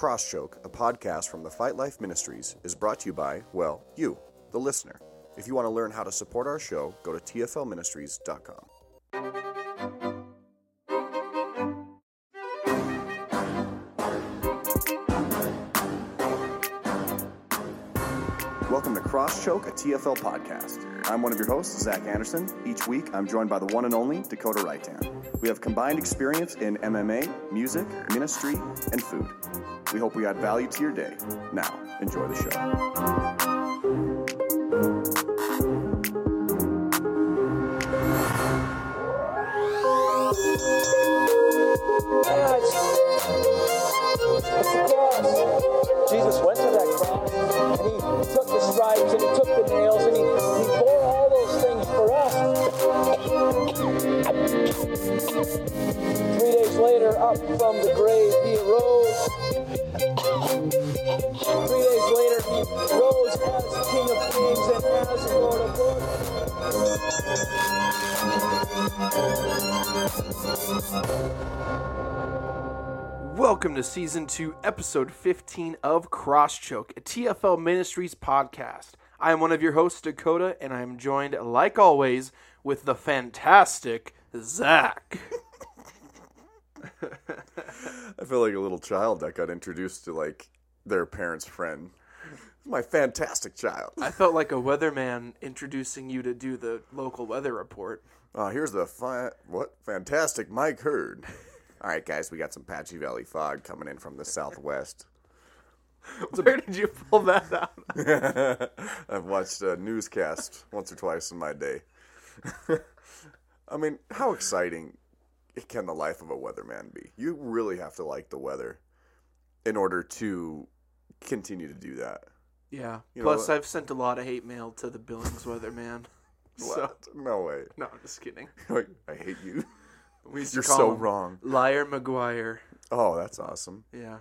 Crosschoke, a podcast from the Fight Life Ministries, is brought to you by, well, you, the listener. If you want to learn how to support our show, go to tflministries.com. Welcome to Crosschoke, a TFL podcast. I'm one of your hosts, Zach Anderson. Each week, I'm joined by the one and only Dakota Wrightan. We have combined experience in MMA, music, ministry, and food. We hope we add value to your day. Now, enjoy the show. Jesus went to that cross and he took the stripes and he took the nails and he, he bore all those things for us. Three days later, up from the grave, he arose. Three days later, he rose as King of Kings and as Lord of Lords. Welcome to season two, episode 15 of Crosschoke, a TFL Ministries podcast. I am one of your hosts, Dakota, and I am joined, like always, with the fantastic Zach. I feel like a little child that got introduced to like their parents' friend. My fantastic child. I felt like a weatherman introducing you to do the local weather report. Oh, here's the fi- what fantastic Mike Hurd. All right, guys, we got some Patchy Valley fog coming in from the southwest. Where did you pull that out? I've watched a newscast once or twice in my day. I mean, how exciting can the life of a weatherman be? You really have to like the weather in order to continue to do that. Yeah. You Plus. I've sent a lot of hate mail to the Billings weatherman. So, What? No way. no, I'm just kidding. Like, I hate you. We used to You're call so him wrong. Liar McGuire. Oh, that's awesome. Yeah.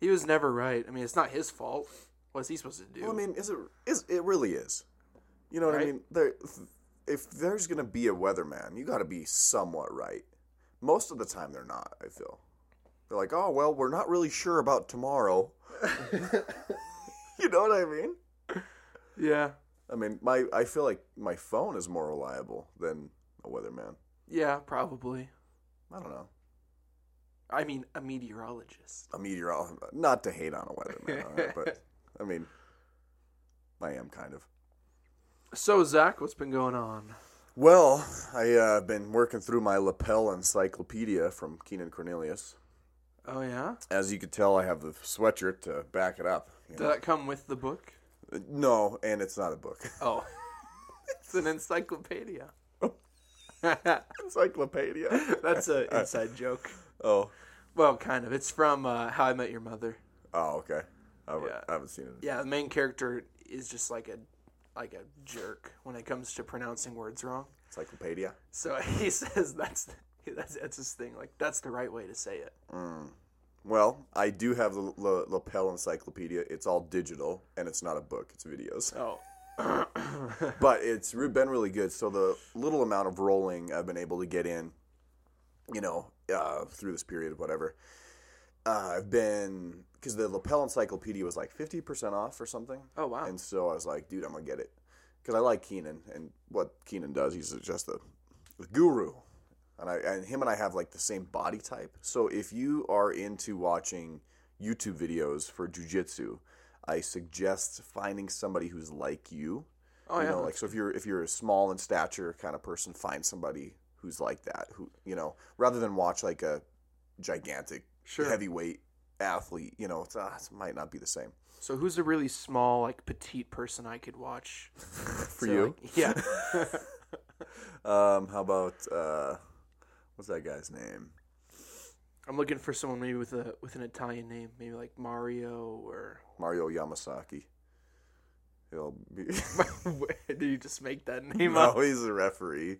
He was never right. I mean, it's not his fault. What's he supposed to do? Well, I mean, is it is it really is? You know what I Right? mean? There, if there's gonna be a weatherman, you got to be somewhat right. Most of the time, they're not. I feel they're like, oh well, we're not really sure about tomorrow. you know what I mean? yeah. I mean, my I feel like my phone is more reliable than a weatherman. Yeah, probably. I don't know. I mean, a meteorologist. A meteorologist, not to hate on a weatherman, right, but I mean, I am kind of. So, Zach, what's been going on? Well, I've uh, been working through my lapel encyclopedia from Keenan Cornelius. Oh, yeah? As you could tell, I have the sweatshirt to back it up. Did know. that come with the book? No, and it's not a book. Oh. it's an encyclopedia. encyclopedia. That's an inside joke. Oh, Well, kind of. It's from uh, How I Met Your Mother. oh, okay. I, haven't- Yeah. I haven't seen it. Yeah, the main character is just like a like a jerk when it comes to pronouncing words wrong. Encyclopedia. So he says that's that's that's his thing. Like that's the right way to say it. Well, I do have the la- lapel encyclopedia. It's all digital, and it's not a book. It's videos. Oh. but it's been really good. So the little amount of rolling I've been able to get in, you know, uh, through this period, of whatever. Uh, I've been because the lapel encyclopedia was like fifty percent off or something. Oh, wow. And so I was like, dude, I'm gonna get it because I like Keenan and what Keenan does. He's just a, a guru, and I and him and I have like the same body type. So if you are into watching YouTube videos for jujitsu, I suggest finding somebody who's like you. Oh you yeah. know, like so if you're if you're a small in stature kind of person, find somebody who's like that. Who you know, rather than watch like a gigantic Sure. heavyweight athlete. You know, it's, uh, it might not be the same So who's a really small, like petite person I could watch? for So, you. like, yeah. Um, how about uh, what's that guy's name? I'm looking for someone maybe with a with an Italian name, maybe like Mario or. Mario Yamasaki. He'll be. Did you just make that name no, up? he's a referee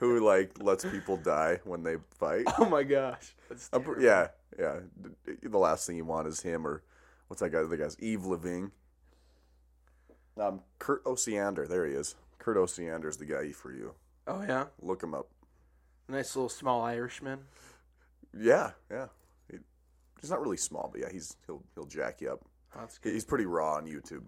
who like lets people die when they fight. Oh my gosh. That's I'm pr- terrible. yeah, yeah. The last thing you want is him or what's that guy? The guy's Yves Lavigne. Um, Kurt Osiander. There he is. Kurt Osiander's the guy for you. Oh yeah. Look him up. Nice little small Irishman. Yeah, yeah. He He's not really small, but yeah, he's he'll he'll jack you up. That's good. He's pretty raw on YouTube.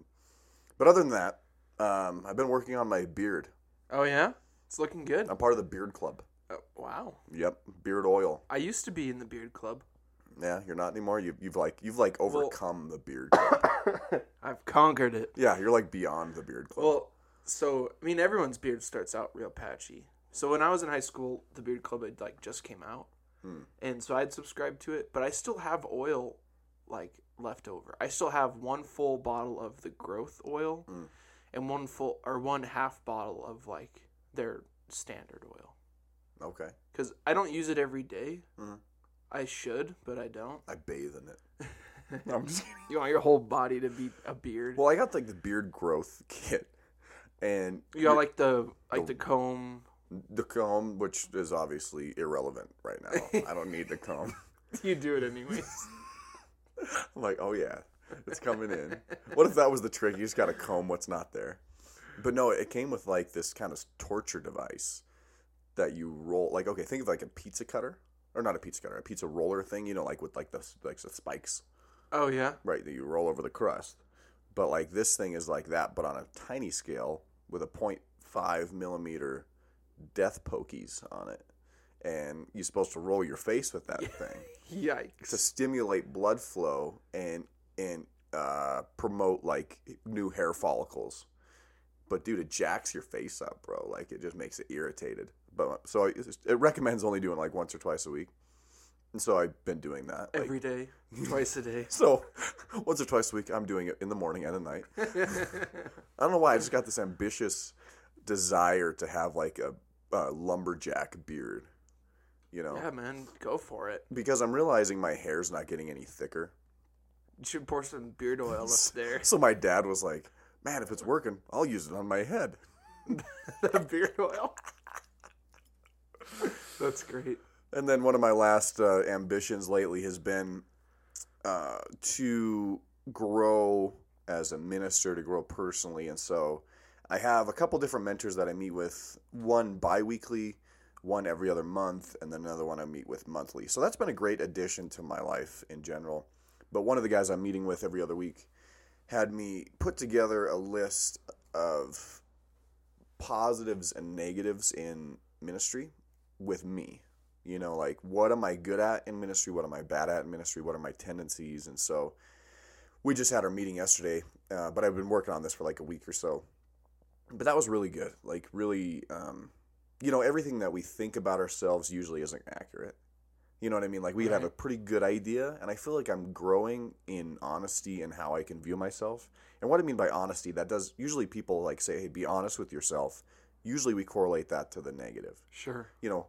But other than that, um, I've been working on my beard. Oh yeah, it's looking good. I'm part of the beard club. Oh, wow. Yep, beard oil. I used to be in the beard club. Yeah, you're not anymore. You, you've like you've like overcome the beard club. I've conquered it. yeah, you're like beyond the beard club. Well, so I mean, everyone's beard starts out real patchy. So when I was in high school, the beard club had like just came out, and so I'd subscribed to it. But I still have oil, like left over. I still have one full bottle of the growth oil, and one full or one half bottle of like their standard oil. okay, Because I don't use it every day. Mhm. I should, but I don't. I bathe in it. No, I'm just kidding. You want your whole body to be a beard. Well, I got like the beard growth kit, and you got like the like the comb. The comb, which is obviously irrelevant right now. I don't need the comb. You do it anyways. I'm like, oh yeah, it's coming in. What if that was the trick? You just got to comb what's not there. But no, it came with like this kind of torture device that you roll. Like, okay, think of like a pizza cutter, or not a pizza cutter, a pizza roller thing. You know, like with like the like the spikes, oh yeah. right? That you roll over the crust. But like this thing is like that, but on a tiny scale with a 0.5 millimeter death pokies on it, and you're supposed to roll your face with that thing Yikes. to stimulate blood flow and and uh, promote like new hair follicles. But dude, it jacks your face up, bro. Like it just makes it irritated. But so it, it recommends only doing like once or twice a week. And so I've been doing that. like- Every day, twice a day. so once or twice a week, I'm doing it in the morning and at night. I don't know why. I just got this ambitious desire to have like a, a lumberjack beard. You know, Yeah, man, go for it. because I'm realizing my hair's not getting any thicker. You should pour some beard oil up there. So my dad was like, "Man, if it's working, I'll use it on my head." the beard oil. That's great. And then one of my last uh, ambitions lately has been uh, to grow as a minister, to grow personally, and so I have a couple different mentors that I meet with. One biweekly, one every other month, and then another one I meet with monthly. So that's been a great addition to my life in general. But one of the guys I'm meeting with every other week had me put together a list of positives and negatives in ministry with me. You know, like what am I good at in ministry? What am I bad at in ministry? What are my tendencies? And so we just had our meeting yesterday, uh, but I've been working on this for like a week or so. But that was really good. Like, really, um, you know, everything that we think about ourselves usually isn't accurate. You know what I mean? Like, we could have a pretty good idea, and I feel like I'm growing in honesty and how I can view myself. And what I mean by honesty, that does usually people like say, hey, be honest with yourself. Usually we correlate that to the negative Sure. you know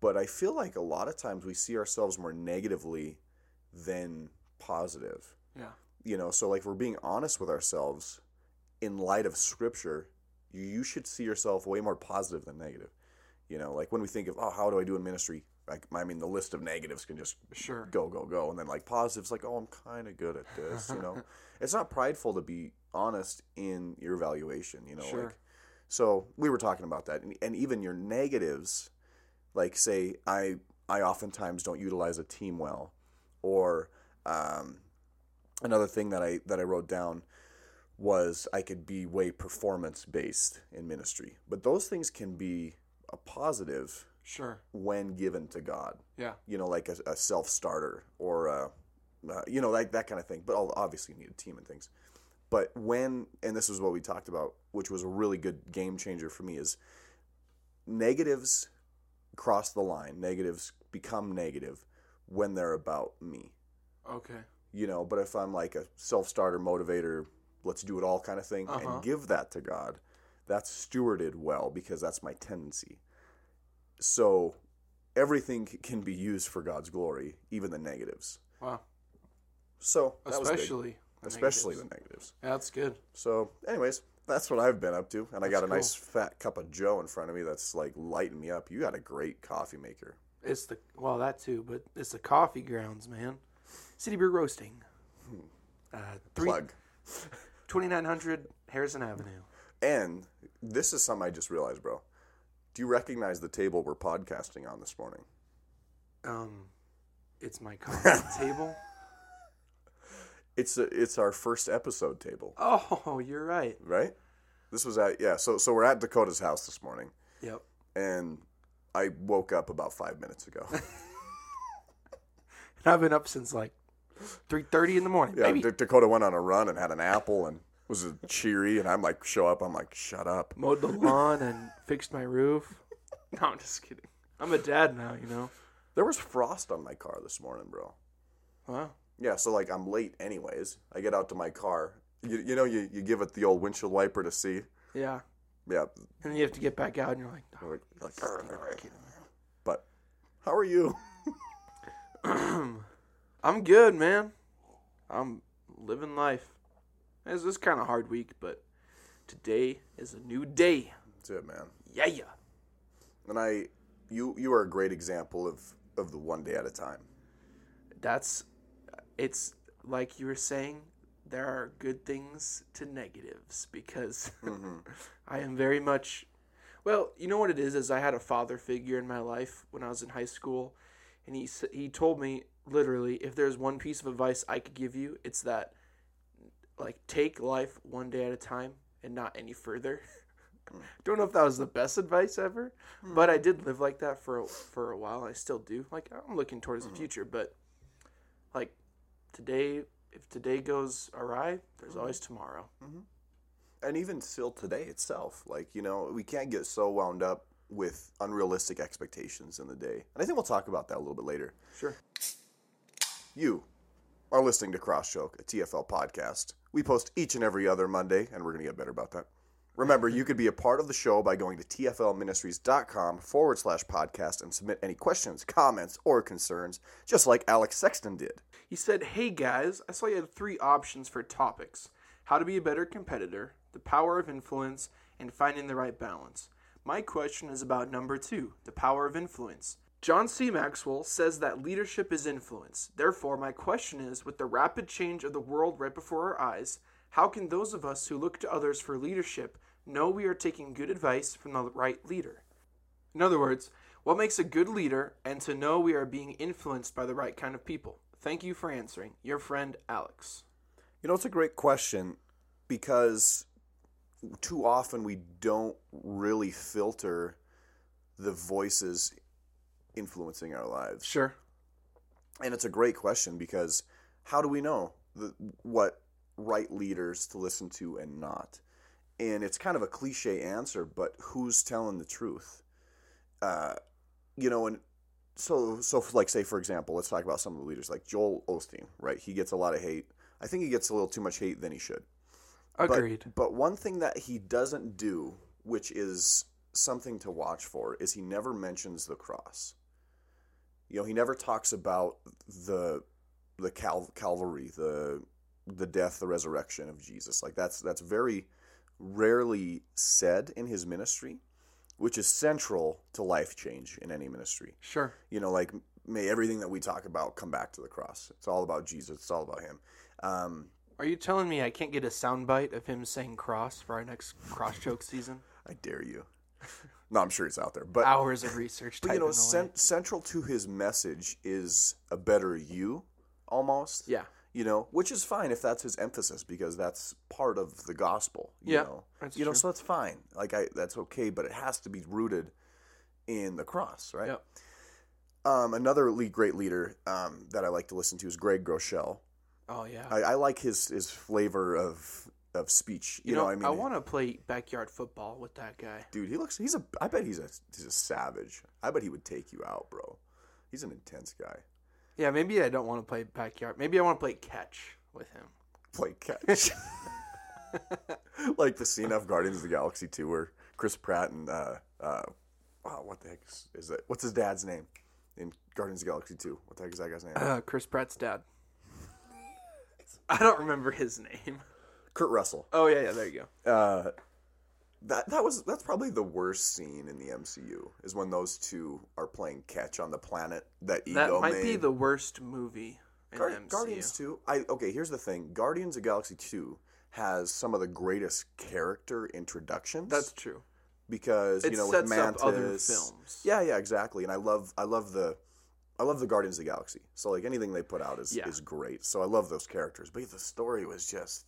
but i feel like a lot of times we see ourselves more negatively than positive Yeah. you know so like we're being honest with ourselves in light of scripture you, should see yourself way more positive than negative. You know like when we think of oh how do i do in ministry? Like i mean the list of negatives can just Sure. go go go. And then like positives like oh i'm kind of good at this you know? It's not prideful to be honest in your evaluation you know Sure. like so we were talking about that. And, and even your negatives like say i i oftentimes don't utilize a team well or um, another thing that i that i wrote down was i could be way performance based in ministry but those things can be a positive Sure. when given to god Yeah. you know, like a, a self starter or a, uh, you know, like that kind of thing. But obviously, you need a team and things. But when, and this is what we talked about, which was a really good game changer for me, is negatives cross the line. Negatives become negative when they're about me. Okay. You know, but if I'm like a self starter, motivator, let's do it all kind of thing, Uh-huh. and give that to God, that's stewarded well because that's my tendency. So everything can be used for God's glory, even the negatives. Wow. So that was big. Especially. the especially negatives. the negatives. Yeah, that's good. So, anyways, that's what I've been up to, and I got a That's nice fat cup of Joe in front of me that's like lighting me up. You got a great coffee maker. It's the well that too, but it's the coffee grounds, man. City Brew Roasting. Uh, three, Plug. 2900 Harrison Avenue. And this is something I just realized, bro. Do you recognize the table we're podcasting on this morning? Um, it's my coffee table. It's a, it's our first episode table, Oh, you're right. right? This was at yeah. So so we're at Dakota's house this morning, Yep. and I woke up about five minutes ago. And I've been up since like three thirty in the morning. Yeah, D- Dakota went on a run and had an apple and was cheery, and I'm like, show up. I'm like, shut up. mowed the lawn and fixed my roof. No, I'm just kidding. I'm a dad now, you know. There was frost on my car this morning, bro. Wow. Yeah, so like I'm late anyways. I get out to my car. You, you know, you, you give it the old windshield wiper to see. Yeah. Yeah. And then you have to get back out, and you're like, Like, like, kidding but how are you? I'm good, man. I'm living life. It's this kind of hard week, but today is a new day. That's it, man. Yeah, yeah. And I, you, you are a great example of of the one day at a time. That's it's like you were saying. There are good things to negatives because mm-hmm. I am very much. Well, you know what it is is I had a father figure in my life when I was in high school, and he he told me literally if there's one piece of advice I could give you, it's that like take life one day at a time and not any further. Hmm. Don't know if that was the best advice ever, hmm. but I did live like that for a, for a while. I still do. Like I'm looking towards the hmm. future, but like today, if today goes awry, there's always tomorrow. Mm-hmm. and even still today itself like you know we can't get so wound up with unrealistic expectations in the day. And i think we'll talk about that a little bit later. Sure. you are listening to crosschoke a tfl podcast. We post each and every other monday and we're going to get better about that. Remember you could be a part of the show by going to tflministries.com forward slash podcast and submit any questions comments or concerns just like alex sexton did. He said, Hey guys, I saw you had three options for topics how to be a better competitor, the power of influence, and finding the right balance. My question is about number two, the power of influence. John C. Maxwell says that leadership is influence. Therefore, my question is with the rapid change of the world right before our eyes, how can those of us who look to others for leadership know we are taking good advice from the right leader? In other words, what makes a good leader and to know we are being influenced by the right kind of people? Thank you for answering. Your friend Alex. You know, it's a great question because too often we don't really filter the voices influencing our lives. Sure. And it's a great question because how do we know the, what right leaders to listen to and not? And it's kind of a cliche answer, but who's telling the truth? Uh, you know, and so so like say for example, let's talk about some of the leaders like Joel Osteen, right? He gets a lot of hate. I think he gets a little too much hate than he should. But- Agreed. But, one thing that he doesn't do, which is something to watch for, is he never mentions the cross. You know, he never talks about the the cal- Calvary, the the death, the resurrection of Jesus. Like that's that's very rarely said in his ministry, which is central to life change in any ministry Sure. you know, like may everything that we talk about come back to the cross. It's all about Jesus. It's all about Him. Um, Are you telling me I can't get a soundbite of him saying cross for our next cross joke season? I dare you. No, I'm sure it's out there, but Hours of research. but you know, cent- central to his message is a better you, almost. Yeah. You know, which is fine if that's his emphasis because that's part of the gospel. You Yeah, know, that's you know, so that's fine. Like I, that's okay, but it has to be rooted in the cross, right? Yep. Um, another great leader um, that I like to listen to is Craig Groeschel. Oh yeah. I, I like his his flavor of of speech. You, you know, know, I mean, I want to play backyard football with that guy. dude, he looks. He's a. I bet he's a. He's a savage. I bet he would take you out, bro. He's an intense guy. Yeah, maybe I don't want to play backyard. Maybe I want to play catch with him. Play catch. like the scene of Guardians of the Galaxy 2 where Chris Pratt and uh uh wow, what the heck is, is that? What's his dad's name in Guardians of the Galaxy 2? What the heck is that guy's name? Uh, Chris Pratt's dad. I don't remember his name. Kurt Russell. Oh yeah, yeah. There you go. Uh, that that was that's probably the worst scene in the MCU is when those two are playing catch on the planet that Ego made. That might made. be the worst movie in Guar- the MCU. Guardians 2. I okay, here's the thing. Guardians of Galaxy 2 has some of the greatest character introductions. That's true. because It you know sets with up other films. Yeah, yeah, exactly. And I love I love the I love the Guardians of the Galaxy. So like anything they put out is Yeah. is great. So I love those characters. But the story was just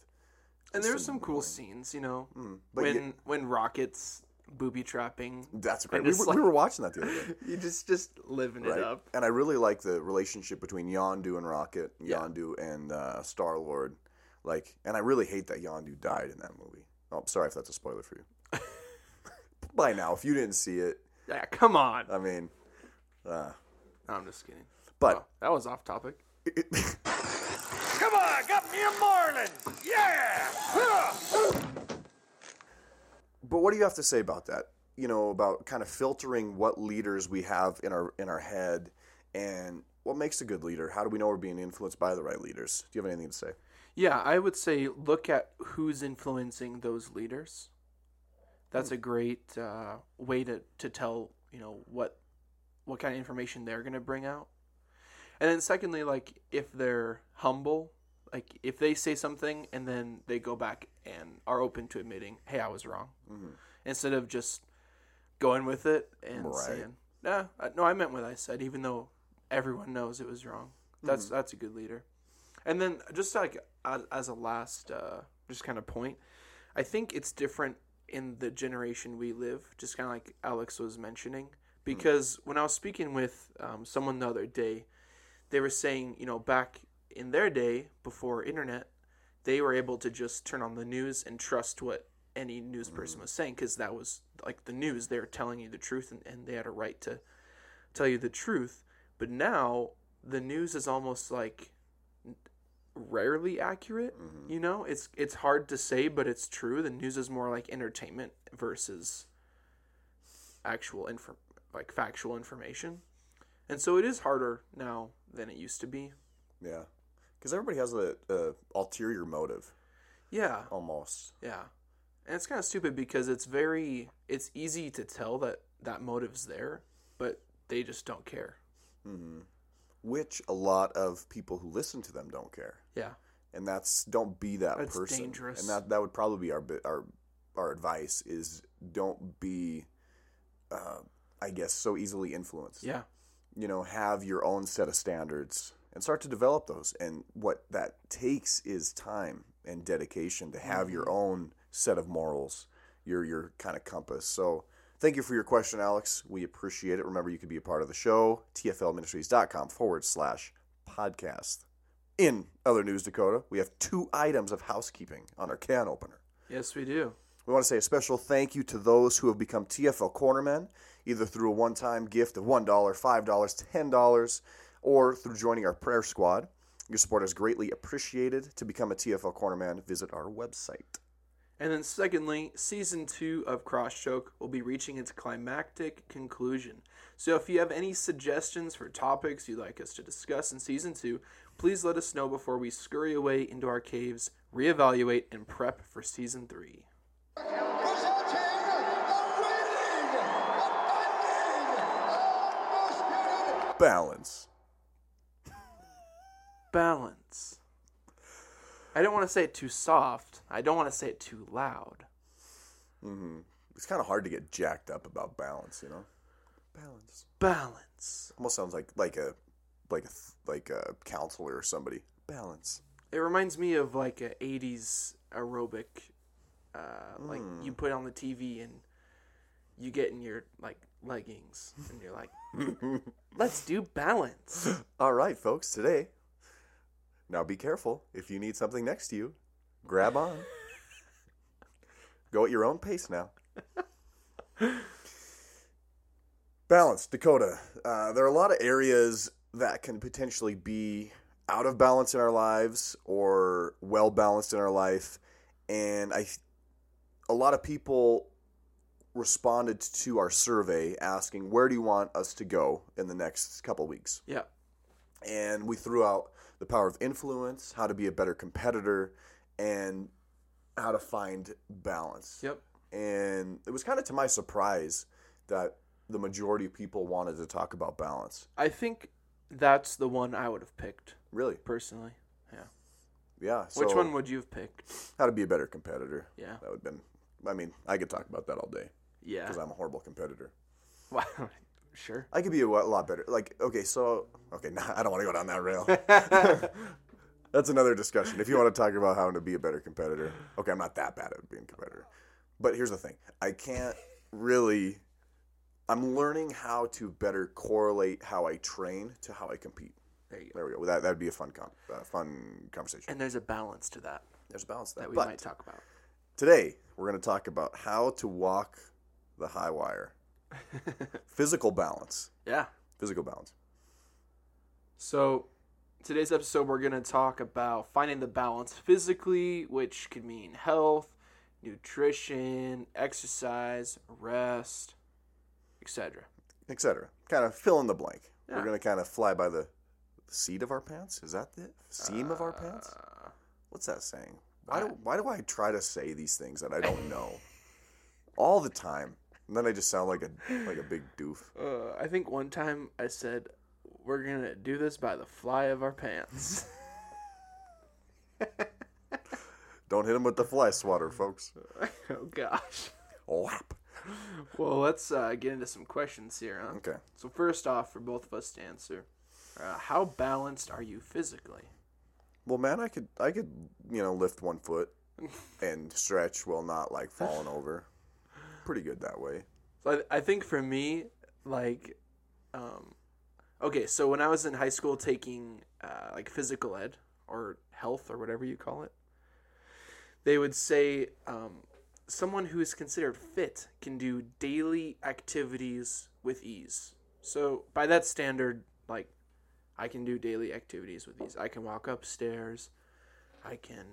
And there's some cool scenes, you know, but when you- when Rockets booby trapping, that's great. We were, like- we were watching that the other day. you just just living Right. it up. And I really like the relationship between Yondu and Rocket, Yeah. Yondu and uh, Star Lord. Like, and I really hate that Yondu died in that movie. Oh, sorry if that's a spoiler for you. By now, if you didn't see it, Yeah, come on. I mean, uh, No, I'm just kidding. but Oh, that was off topic. Come on, got me a marlin. Yeah. But what do you have to say about that? You know, about kind of filtering what leaders we have in our in our head, and what makes a good leader? How do we know we're being influenced by the right leaders? Do you have anything to say? Yeah, I would say look at who's influencing those leaders. That's a great uh, way to, to tell you know what what kind of information they're going to bring out. And then secondly, like if they're humble, like if they say something and then they go back and are open to admitting, "Hey, I was wrong," instead of just going with it and Right. saying, "Nah, no, I meant what I said," even though everyone knows it was wrong. That's that's a good leader. And then just like as, as a last, uh, just kind of point, I think it's different in the generation we live. Just kind of like Alex was mentioning, because when I was speaking with um, someone the other day, they were saying, you know, back in their day before internet, they were able to just turn on the news and trust what any news person was saying because that was like the news. They were telling you the truth and, and they had a right to tell you the truth. But now the news is almost like rarely accurate. You know, it's it's hard to say, but it's true. The news is more like entertainment versus actual info, like factual information, and so it is harder now than it used to be. Yeah, because everybody has a, a ulterior motive Yeah, almost. yeah, and it's kind of stupid because it's very it's easy to tell that that motive's there, but they just don't care. Which a lot of people who listen to them don't care, Yeah, and that's don't be that That's person. dangerous. And that that would probably be our our our advice is don't be, uh, I guess, so easily influenced. yeah, you know, have your own set of standards and start to develop those. And what that takes is time and dedication to have your Mm-hmm. own set of morals, your your kind of compass. So thank you for your question, Alex. We appreciate it. Remember, you could be a part of the show, tflministries.com forward slash podcast. In other news, Dakota, we have two items of housekeeping on our can opener. yes, we do. We want to say a special thank you to those who have become TFL cornermen, either through a one time gift of $1, $5, $10, or through joining our prayer squad. Your support is greatly appreciated. To become a TFL cornerman, visit our website. And then, secondly, season two of Crosschoke will be reaching its climactic conclusion. So, if you have any suggestions for topics you'd like us to discuss in season two, please let us know before we scurry away into our caves, reevaluate, and prep for season three. Balance. Balance. I don't want to say it too soft. I don't want to say it too loud. Mm-hmm. It's kind of hard to get jacked up about balance, you know? Balance. Balance. Almost sounds like like a like a like a counselor or somebody. Balance. It reminds me of like a '80s aerobic, uh, like you put on the TV and you get in your like leggings and you're like, let's do balance. All right, folks, today. Now be careful. If you need something next to you, grab on. Go at your own pace now. Balance, Dakota. Uh, there are a lot of areas that can potentially be out of balance in our lives or well balanced in our life, and I, a lot of people responded to our survey asking where do you want us to go in the next couple weeks Yeah, and we threw out the power of influence, how to be a better competitor, and how to find balance. yep. And it was kind of to my surprise that the majority of people wanted to talk about balance. I think that's the one I would have picked Really? personally. Yeah. Yeah. Which one would you have picked? How to be a better competitor. Yeah. That would have been. I mean, I could talk about that all day Yeah. because I'm a horrible competitor. Wow. Sure. I could be a lot better. Like, okay, so okay, nah, I don't want to go down that rail. That's another discussion. If you want to talk about how to be a better competitor, okay, I'm not that bad at being a competitor. But here's the thing: I can't really. I'm learning how to better correlate how I train to how I compete. There you go. There we go. That that'd be a fun con- uh, fun conversation. And there's a balance to that There's a balance there. that we but might talk about. Today we're going to talk about how to walk the high wire. Physical balance. Yeah. Physical balance. So, today's episode, we're going to talk about finding the balance physically, which could mean health, nutrition, exercise, rest, etc. etc. Kind of fill in the blank. Yeah. We're gonna kind of fly by the seat of our pants. Is that the seam of our pants? Uh, What's that saying? Why do why do I try to say these things that I don't know all the time, and then I just sound like a like a big doof? Uh, I think one time I said, we're going to do this by the fly of our pants. Don't hit him with the fly swatter, folks. oh, gosh. Lap. Well, let's uh, get into some questions here, huh? Okay. So, first off, for both of us to answer, uh, how balanced are you physically? Well, man, I could I could you know lift one foot and stretch while not like falling over. Pretty good that way. So I, I think for me, like, um, okay, so when I was in high school taking uh, like physical ed or health or whatever you call it, they would say um, someone who is considered fit can do daily activities with ease. So by that standard, like, I can do daily activities with these. I can walk upstairs. I can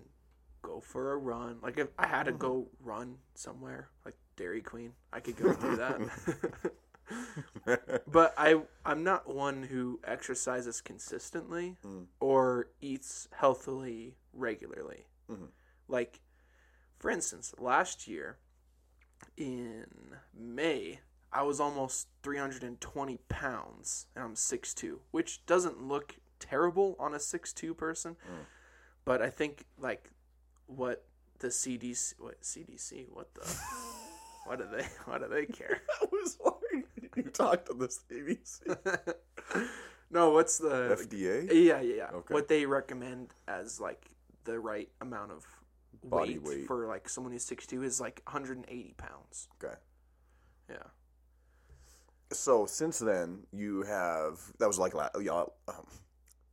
go for a run. Like if I had to go run somewhere, like Dairy Queen, I could go do that. but I I'm not one who exercises consistently mm. or eats healthily regularly. Mm-hmm. Like for instance, last year in May, I was almost 320 pounds and I'm 6'2, which doesn't look terrible on a 6'2 person. Mm. But I think like what the CDC what CDC what the what do they what do they care? I was like, you talked to the CBC, no, what's the FDA. Yeah, yeah, yeah. Okay. What they recommend as like the right amount of Body weight, weight. for like someone who's 6'2 is like 180 pounds. Okay. Yeah. So since then, you have that was like la- um,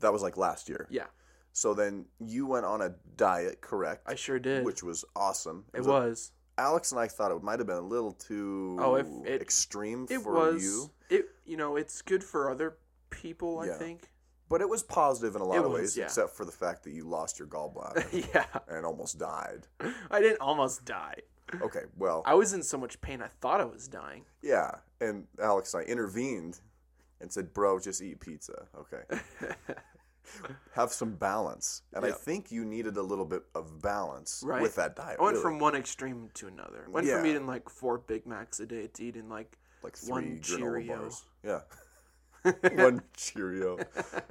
that was like last year. Yeah. So then you went on a diet, correct? I sure did. Which was awesome. it a- was. Alex and I thought it might have been a little too Oh, if it- extreme It for was. you, It you know, it's good for other people, I Yeah. think. but it was positive in a lot It of was, ways, yeah. except for the fact that you lost your gallbladder yeah. and almost died. I didn't almost die. Okay, well, I was in so much pain I thought I was dying. yeah, and Alex and I intervened and said, "Bro, just eat pizza." Okay. Have some balance, and I think you needed a little bit of balance Right. with that diet. I went really. from one extreme to another. Went from eating like four Big Macs a day to eating like like three one Cheerio. bars. Yeah. one Cheerio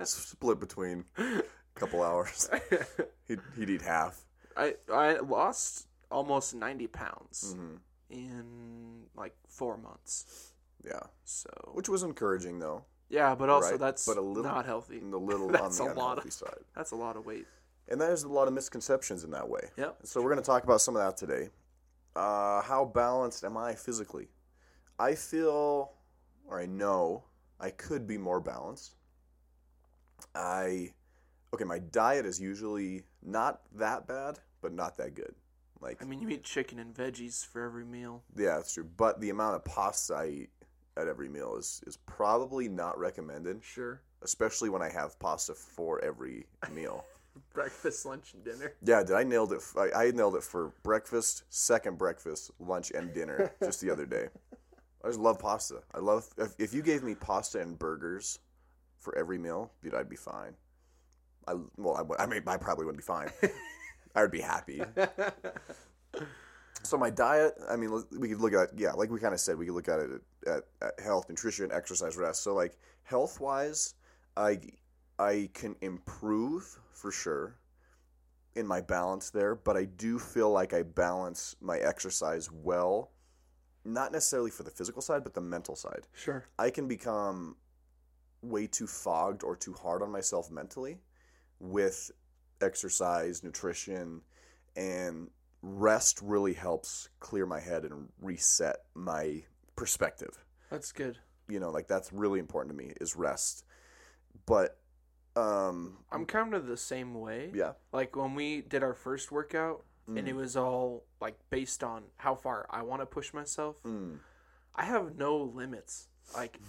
split between a couple hours. He'd, he'd eat half. I I lost almost ninety pounds Mm-hmm. in like four months. Yeah. So Which was encouraging though. yeah, but also right? that's But a little- not healthy. A little on the a unhealthy of- side. That's a lot of weight. And there's a lot of misconceptions in that way. Yep. So we're going to talk about some of that today. Uh, how balanced am I physically? I feel, or I know, I could be more balanced. I, okay, my diet is usually not that bad, but not that good. Like, I mean, you eat chicken and veggies for every meal. yeah, that's true. But the amount of pasta I eat at every meal is, is probably not recommended, Sure. especially when I have pasta for every meal. Breakfast, lunch, and dinner. Yeah, did I nailed it? I, I nailed it for breakfast, second breakfast, lunch, and dinner just the other day. I just love pasta. I love if, if you gave me pasta and burgers for every meal, dude, I'd be fine. I well, I, I mean, I probably wouldn't be fine. I would be happy. So my diet, I mean, we could look at yeah, like we kind of said, we could look at it at, at health, nutrition, exercise, rest. So like health wise, I I can improve for sure in my balance there, but I do feel like I balance my exercise well not necessarily for the physical side, but the mental side. Sure. I can become way too fogged or too hard on myself mentally with exercise, nutrition, and rest really helps clear my head and reset my perspective. That's good. You know, like that's really important to me is rest. But um I'm kind of the same way. yeah. Like when we did our first workout and Mm. it was all like based on how far I want to push myself. Mm. I have no limits. Like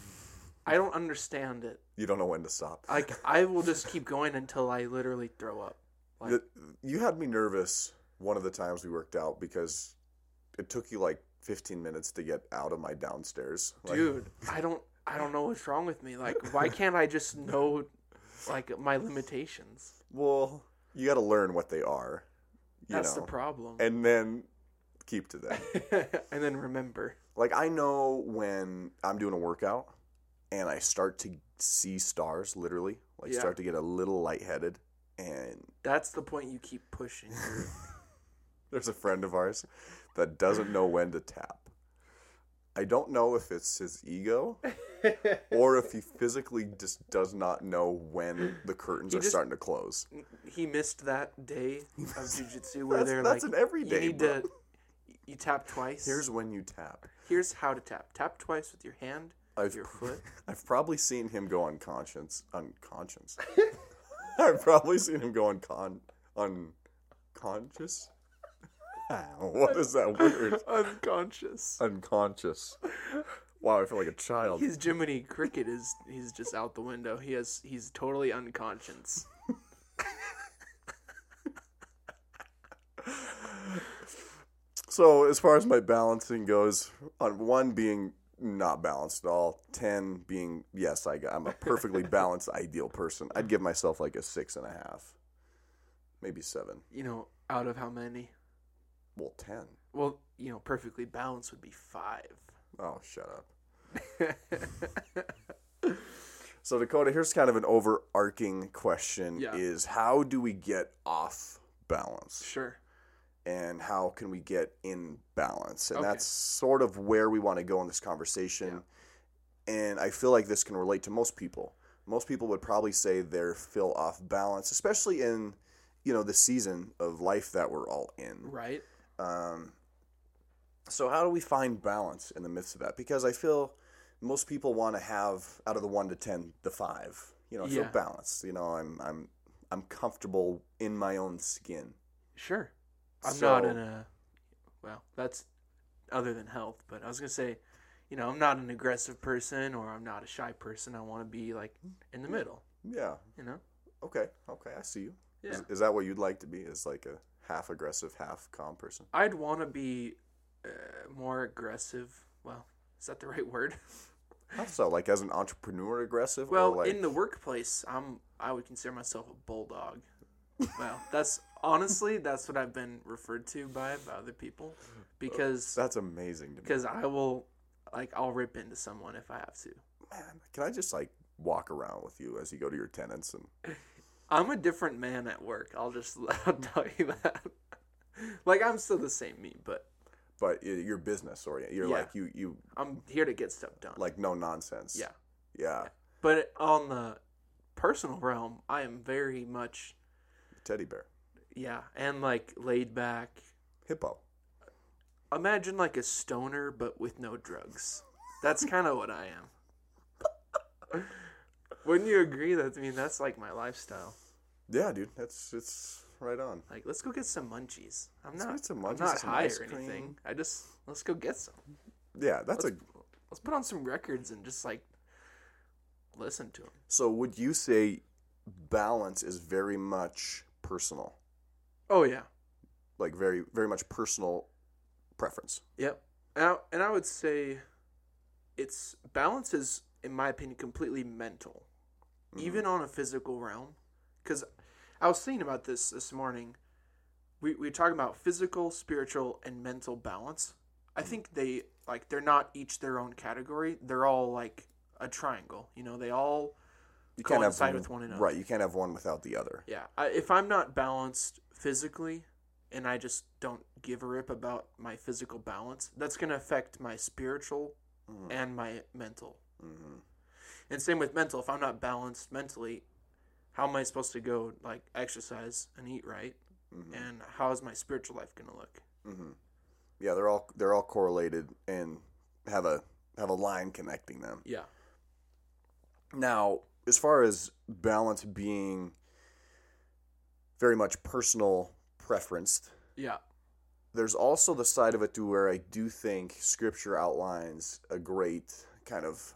I don't understand it. You don't know when to stop. Like I will just keep going until I literally throw up. Like The- you had me nervous one of the times we worked out because it took you like 15 minutes to get out of my downstairs. Like, dude, I don't I don't know what's wrong with me. Like why can't I just know like my limitations? Well, you got to learn what they are. You That's know, the problem. and then keep to them. and then remember. like I know when I'm doing a workout and I start to see stars, literally, like Yeah. start to get a little lightheaded, and That's the point you keep pushing. there's a friend of ours that doesn't know when to tap. I don't know if it's his ego or if he physically just does not know when the curtains He are just- starting to close. he missed that day of jujitsu where That's- they're that's like, an everyday, you need bro. to, you tap twice. Here's when you tap. here's how to tap. Tap twice with your hand, I've your foot. I've probably seen him go unconscious. Unconscious. I've probably seen him go uncon unconscious. what is that word? Unconscious. Unconscious. Wow, I feel like a child. His Jiminy Cricket is he's just out the window. He has he's totally unconscious. So as far as my balancing goes, on one being not balanced at all, ten being yes, I got, I'm a perfectly balanced, ideal person. I'd give myself like a six and a half, maybe seven. You know, out of how many? Well, ten. Well, you know, perfectly balanced would be five. Oh, shut up. So Dakota, here's kind of an overarching question: Yeah. Is how do we get off balance, Sure. and how can we get in balance? And Okay. that's sort of where we want to go in this conversation. And I feel like this can relate to most people. Most people would probably say they're feel off balance, especially in you know the season of life that we're all in. Right. Um, so how do we find balance in the midst of that? Because I feel most people want to have out of the one to ten, the five. You know, I feel balanced. You know, I'm I'm I'm comfortable in my own skin. Sure. I'm So- not in a well, that's other than health, but I was gonna say, you know, I'm not an aggressive person or I'm not a shy person. I want to be like in the middle. Yeah. You know. Okay. Okay. I see you. Is, Yeah. is that what you'd like to be? Is like a half aggressive, half calm person? I'd want to be uh, more aggressive. Well, is that the right word? So? Like as an entrepreneur, aggressive? Well, like, in the workplace, I'm I would consider myself a bulldog. well, that's honestly that's what I've been referred to by by other people because that's amazing because I will like I'll rip into someone if I have to. Man, can I just like walk around with you as you go to your tenants and I'm a different man at work. I'll just I'll tell you that. like I'm still the same me, but but you're business oriented. You're Yeah. like you you I'm here to get stuff done. like no nonsense. yeah. Yeah. But on the personal realm, I am very much Teddy bear. yeah, and like laid back. Hippo. Imagine like a stoner but with no drugs. That's kind of what I am. Wouldn't you agree that I mean that's like my lifestyle? Yeah, dude. That's it's right on. Like let's go get some munchies. I'm Let's not get some munchies, I'm not some high ice or anything. I just let's go get some. Yeah, that's a Let's put on some records and just like listen to them. So would you say balance is very much personal? Oh yeah. Like very very much personal preference. Yep. And I, and I would say it's balance is, in my opinion, completely mental, even mm-hmm. on a physical realm. Because I was thinking about this this morning. We we talking about physical, spiritual, and mental balance. I mm-hmm. think they like they're not each their own category. They're all like a triangle. You know, they all You can't have coincide with one another. Right, you can't have one without the other. Yeah. I, if I'm not balanced physically and I just don't give a rip about my physical balance, that's going to affect my spiritual mm-hmm. and my mental. And same with mental. If I'm not balanced mentally, how am I supposed to go like exercise and eat right? Mm-hmm. And how is my spiritual life going to look? Mm-hmm. Yeah, they're all they're all correlated and have a have a line connecting them. Yeah. Now, as far as balance being very much personal preferenced, Yeah. there's also the side of it to where I do think scripture outlines a great kind of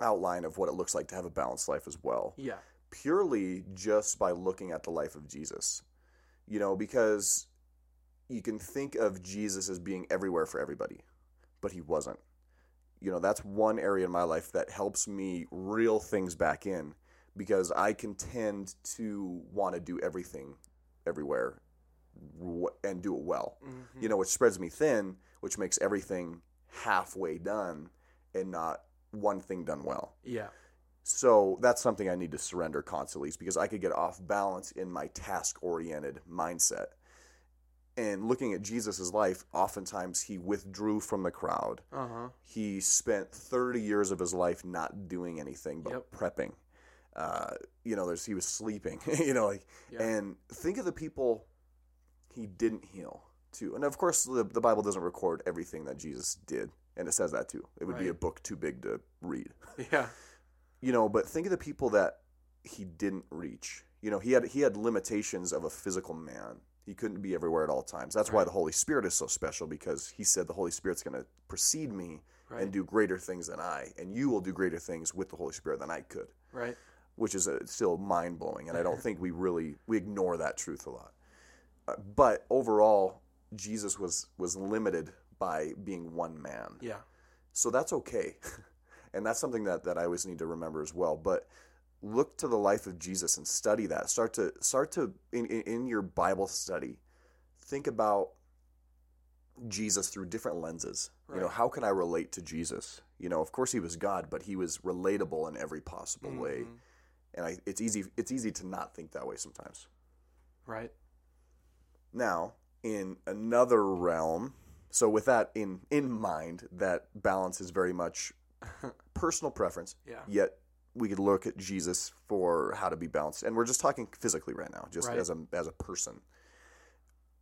outline of what it looks like to have a balanced life as well. Yeah. Purely just by looking at the life of Jesus. You know, because you can think of Jesus as being everywhere for everybody, but he wasn't. You know, that's one area in my life that helps me reel things back in because I can tend to want to do everything everywhere and do it well. Mm-hmm. You know, which spreads me thin, which makes everything halfway done and not one thing done well. Yeah. So that's something I need to surrender constantly because I could get off balance in my task oriented mindset. And looking at Jesus' life, oftentimes he withdrew from the crowd. Uh huh. He spent 30 years of his life not doing anything but Yep. prepping. Uh, you know, there's he was sleeping. you know, like, Yeah. and think of the people he didn't heal too. And of course, the, the Bible doesn't record everything that Jesus did, and it says that too. It would be a book too big to read Yeah. you know but think of the people that he didn't reach you know he had he had limitations of a physical man he couldn't be everywhere at all times that's why the holy spirit is so special because he said the holy spirit's going to precede me Right. and do greater things than i and you will do greater things with the holy spirit than i could Right. which is uh still mind-blowing and i don't think we really we ignore that truth a lot uh, but overall jesus was was limited by being one man Yeah. so that's okay. and that's something that, that I always need to remember as well. But look to the life of Jesus and study that. Start to start to in, in, in your Bible study, think about Jesus through different lenses. You know, how can I relate to Jesus? You know, of course he was God, but he was relatable in every possible way. Mhm. And I, it's easy it's easy to not think that way sometimes. Right. Now, in another realm, so with that in in mind, that balance is very much personal preference. Yeah. Yet we could look at Jesus for how to be balanced, and we're just talking physically right now, just Right. as a as a person.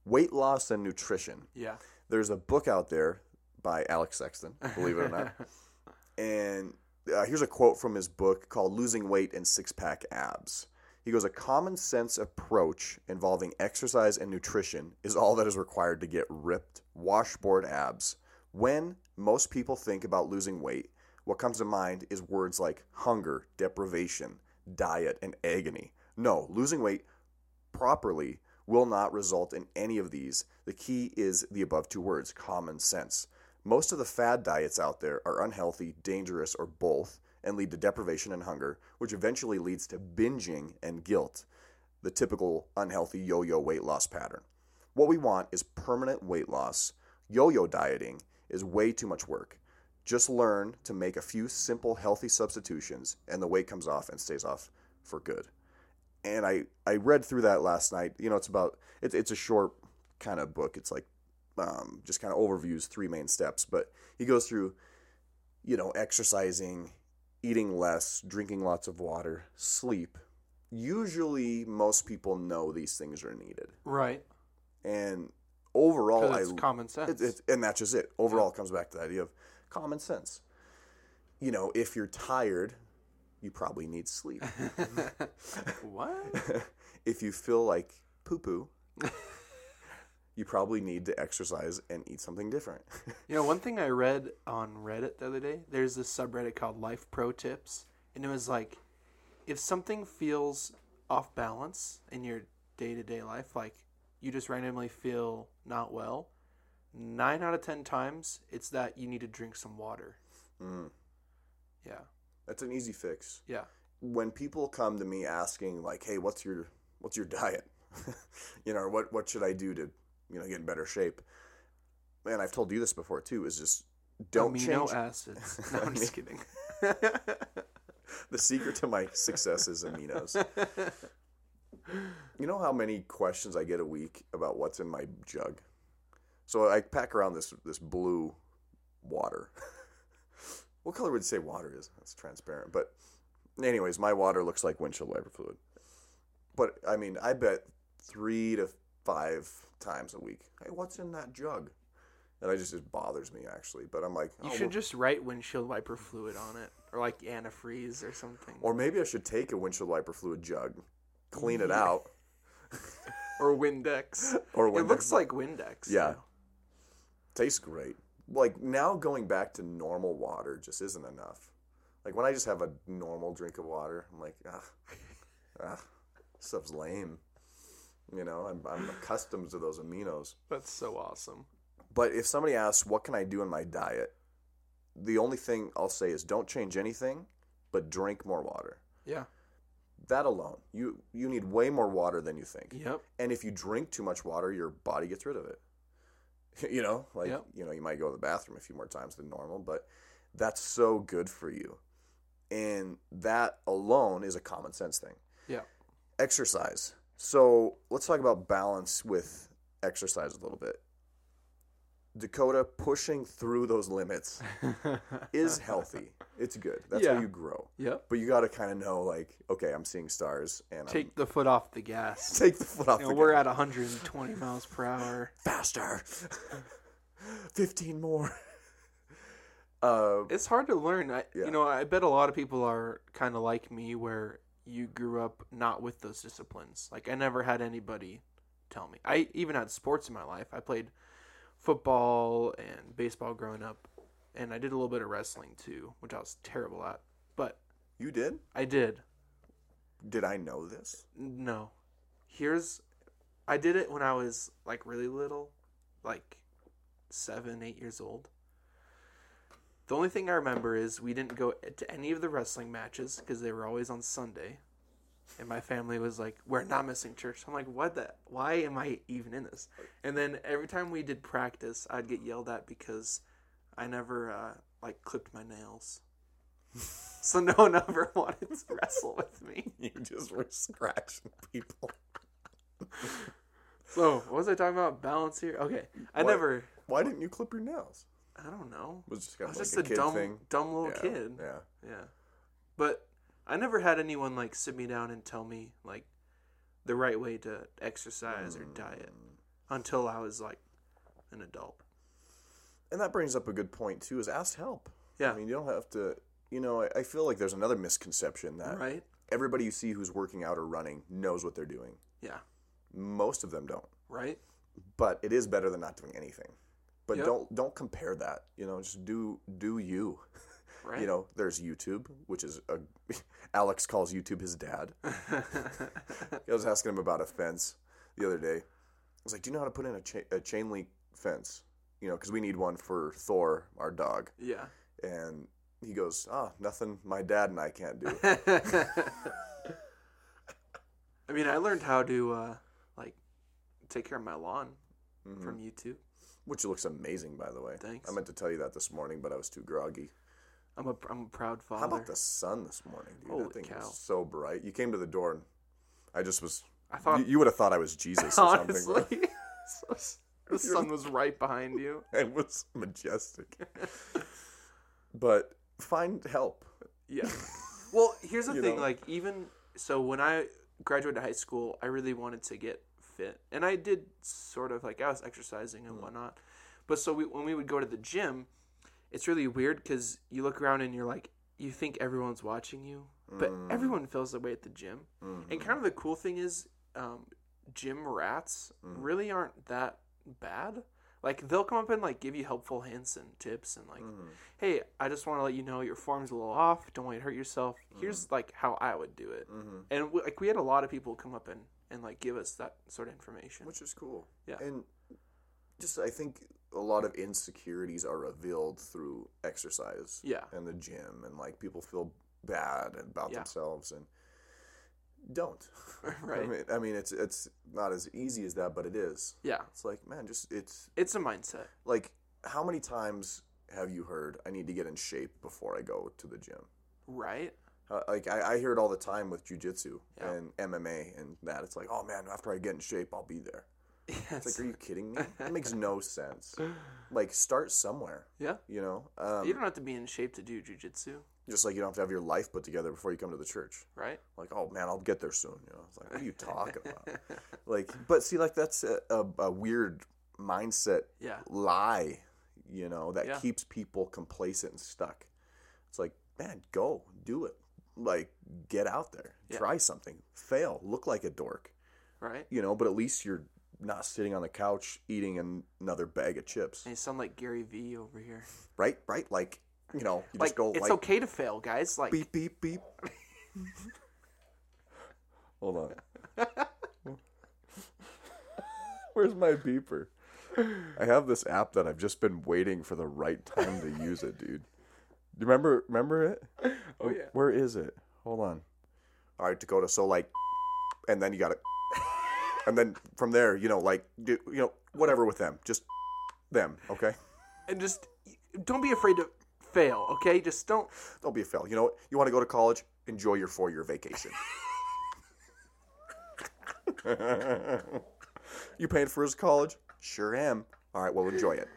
Weight loss and nutrition. Yeah. There's a book out there by Alex Sexton, believe it or not, and uh, here's a quote from his book called "Losing Weight and Six Pack Abs." He goes, "A common sense approach involving exercise and nutrition is all that is required to get ripped, washboard abs. When most people think about losing weight, what comes to mind is words like hunger, deprivation, diet, and agony. No, losing weight properly will not result in any of these. The key is the above two words common sense. Most of the fad diets out there are unhealthy, dangerous, or both, and lead to deprivation and hunger, which eventually leads to binging and guilt, the typical unhealthy yo yo weight loss pattern. What we want is permanent weight loss. Yo yo dieting is way too much work. Just learn to make a few simple, healthy substitutions, and the weight comes off and stays off for good and I I read through that last night. You know, it's about it's it's a short kind of book. It's like um, just kind of overviews three main steps, but he goes through you know exercising, eating less, drinking lots of water, sleep. Usually, most people know these things are needed, Right. and overall, 'Cause I common sense. it, it, and that's just it. Overall, it comes back to the idea of common sense. You know, if you're tired, you probably need sleep. what? if you feel like poo poo, you probably need to exercise and eat something different. You know, one thing I read on Reddit the other day, there's this subreddit called Life Pro Tips, and it was like, if something feels off balance in your day to day life, like you just randomly feel not well, nine out of ten times it's that you need to drink some water. Mm, Yeah, that's an easy fix. yeah, When people come to me asking like, "Hey, what's your what's your diet?" you know, what what should I do to you know get in better shape? And I've told you this before too. Is just don't amino change. acids. No, I'm just kidding. the secret to my success is aminos. You know how many questions I get a week about what's in my jug? So I pack around this this blue water. what color would you say water is? That's transparent. But anyways, my water looks like windshield wiper fluid. But I mean, I bet three to five times a week. Hey, what's in that jug? And I just it bothers me actually. But I'm like, You oh, should well- just write windshield wiper fluid on it, or like antifreeze or something, or maybe I should take a windshield wiper fluid jug, clean it out, or Windex. or It looks like Windex. Yeah. too. tastes great. Like now going back to normal water just isn't enough. Like when I just have a normal drink of water, I'm like, ah, ah stuff's lame. You know, I'm, I'm accustomed to those aminos. that's so awesome. But if somebody asks, what can I do in my diet? The only thing I'll say is don't change anything, but drink more water. Yeah. That alone, you you need way more water than you think. Yep. And if you drink too much water, your body gets rid of it. you know, like Yep. you know, you might go to the bathroom a few more times than normal, but that's so good for you. And that alone is a common sense thing. Yeah. Exercise. So let's talk about balance with exercise a little bit. Dakota pushing through those limits is healthy. It's good. That's Yeah. how you grow. Yep. But you got to kind of know, like, okay, I'm seeing stars, and Take the foot off the gas. I'm, take the foot off You the know, we're gas. at 120 miles per hour. faster. 15 more. Uh, It's hard to learn. I, Yeah. You know, I bet a lot of people are kind of like me, where you grew up not with those disciplines. Like I never had anybody tell me. I even had sports in my life. I played football and baseball growing up, and I did a little bit of wrestling too, which I was terrible at. But you did? I did. Did I know this? No. Here's I did it when I was like really little, like seven, eight years old. The only thing I remember is we didn't go to any of the wrestling matches because they were always on Sunday. And my family was like, "We're not missing church." I'm like, "What the? Why am I even in this?" And then every time we did practice, I'd get yelled at because I never uh, like clipped my nails. so no one ever wanted to wrestle with me. You just were scratching people. So, what was I talking about? Balance here? Okay. I What? never, Why didn't you clip your nails? I don't know. Was just I was of just a, a, dumb, thing? dumb little yeah, kid. Yeah. Yeah. But I never had anyone like sit me down and tell me like the right way to exercise or diet hmm. until I was like an adult. And that brings up a good point too. Is ask help. Yeah. I mean, you don't have to. You know, I, I feel like there's another misconception that Right? everybody you see who's working out or running knows what they're doing. Yeah. Most of them don't. Right? But it is better than not doing anything. But Yep. don't don't compare that. You know, just do do you. Right? You know, there's YouTube, which is a Alex calls YouTube his dad. I was asking him about a fence the other day. I was like, "Do you know how to put in a, cha- a chain link fence? You know, because we need one for Thor, our dog." yeah. And he goes, "Ah, nothing. My dad and I can't do." I mean, I learned how to uh like take care of my lawn Mm-hmm. from YouTube. Which looks amazing, by the way. Thanks. I meant to tell you that this morning, but I was too groggy. I'm a I'm a proud father. How about the sun this morning, dude? Holy that thing cow. was so bright. You came to the door, and I just was. I thought you, you would have thought I was Jesus or something. honestly, the sun was right behind you. It was majestic. but find help. Yeah. Well, here's the thing. know? Like, even so, when I graduated high school, I really wanted to get fit, and I did sort of like I was exercising Mm. and whatnot. But so we, when we would go to the gym, it's really weird because you look around and you're like, you think everyone's watching you, but Mm. everyone feels the way at the gym. Mm-hmm. And kind of the cool thing is, um, gym rats Mm. really aren't that bad. Like they'll come up and like give you helpful hints and tips and like, Mm-hmm. hey, I just want to let you know your form's a little off. Don't want you to hurt yourself. Mm-hmm. Here's like how I would do it. And we, like we had a lot of people come up and and like give us that sort of information. which is cool. Yeah. And just I think a lot of insecurities are revealed through exercise. Yeah. And the gym and like people feel bad about Yeah. themselves and don't. I right. mean, I mean it's it's not as easy as that, but it is. Yeah. It's like, man, just it's It's a mindset. like how many times have you heard I need to get in shape before I go to the gym? Right. Uh, like I, I hear it all the time with jujitsu Yeah. and MMA and that. It's like, oh man, after I get in shape, I'll be there. It's like, are you kidding me? That makes no sense. Like, start somewhere. yeah. You know, um, You don't have to be in shape to do jujitsu, just like you don't have to have your life put together before you come to the church. right? Like, oh man, I'll get there soon. You know, it's like, what are you talking about? like, but see, like that's a, a, a weird mindset Yeah. lie, you know, that Yeah. keeps people complacent and stuck. It's like, man, go do it. Like, get out there, Yeah. try something, fail, look like a dork, Right? you know, but at least you're not sitting on the couch eating an- another bag of chips, And you sound like Gary Vee over here. right? Right? Like, you know, you Like just go it's like okay to fail, guys. Like beep beep beep. Hold on. Where's my beeper? I have this app that I've just been waiting for the right time to use it, dude. Do you remember remember it? Oh yeah. Where is it? Hold on. All right, Dakota. So like, and then you got to, and then from there, you know, like, do, you know, whatever with them, just them. Okay. And just don't be afraid to fail, okay? Just don't Don't be a fail. You know what? You want to go to college? Enjoy your four year vacation. you paying for his college? Sure am. All right, well, enjoy it.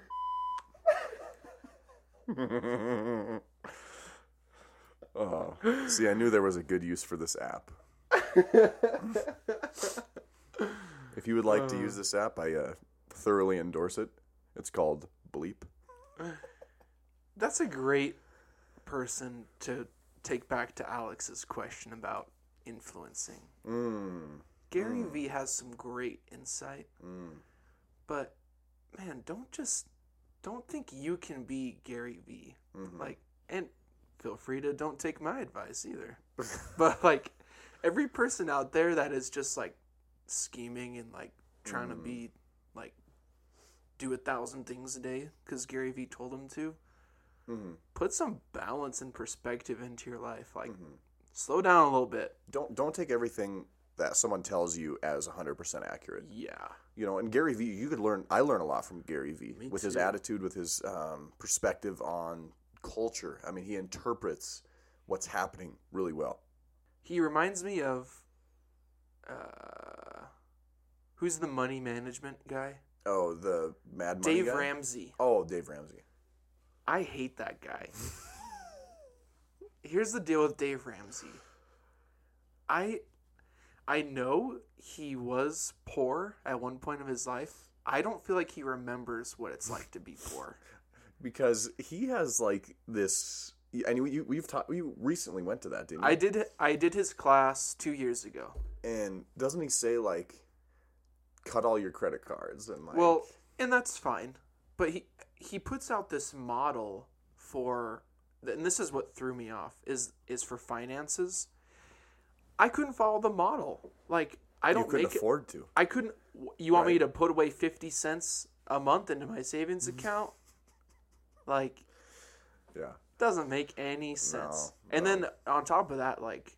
oh, see, I knew there was a good use for this app. if you would like to use this app, I uh, thoroughly endorse it. It's called Bleep. That's a great person to take back to Alex's question about influencing. Mm. Gary Vee has some great insight, Mm. but man, don't just don't think you can be Gary Vee. Mm-hmm. Like, and feel free to don't take my advice either. but like, every person out there that is just like scheming and like trying Mm. to be like do a thousand things a day because Gary Vee told him to. Mhm. Put some balance and perspective into your life. Like, Mm-hmm. slow down a little bit. Don't don't take everything that someone tells you as 100% accurate. Yeah. you know, and Gary Vee, you could learn. I learn a lot from Gary Vee Me with his attitude, with his um, perspective on culture. I mean, he interprets what's happening really well. He reminds me of uh, who's the money management guy? Oh, the Mad Money Dave guy? Ramsey. Oh, Dave Ramsey. I hate that guy. Here's the deal with Dave Ramsey. I I know he was poor at one point of his life. I don't feel like he remembers what it's like to be poor. Because he has like this. And you, you, we've talked. We recently went to that, didn't you? I did I did his class 2 years ago. And doesn't he say like, cut all your credit cards and like? Well, and that's fine. But he he puts out this model for and this is what threw me off is is for finances. I couldn't follow the model. Like I don't couldn't make it, afford to. I couldn't you want me to put away 50 cents a month into my savings mm-hmm. account? Like Yeah. doesn't make any sense. No, and then on top of that like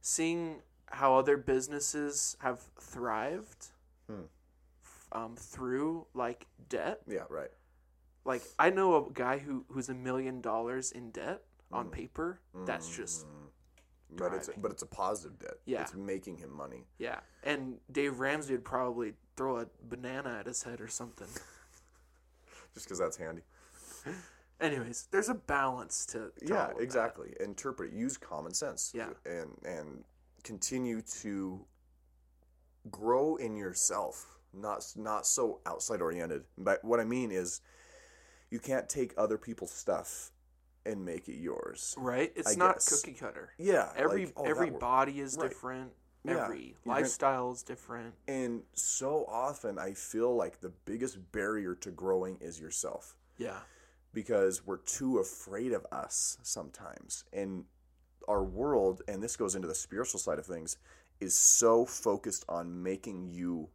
seeing how other businesses have thrived Hmm. um, through like debt Yeah. Right. like I know a guy who who's a million dollars in debt Mm. on paper. That's just But it's but it's a positive debt. Yeah. It's making him money. yeah. And Dave Ramsey would probably throw a banana at his head or something. Just because that's handy. Anyways, there's a balance to, to yeah of that. exactly interpret use common sense Yeah. and and continue to grow in yourself not not so outside oriented but what i mean is you can't take other people's stuff and make it yours Right? It's I not guess. cookie cutter. yeah Every like, oh, every body is Right. different. Yeah. Every lifestyle is different. and so often i feel like the biggest barrier to growing is yourself Yeah. Because we're too afraid of us sometimes. And our world, and this goes into the spiritual side of things, is so focused on making you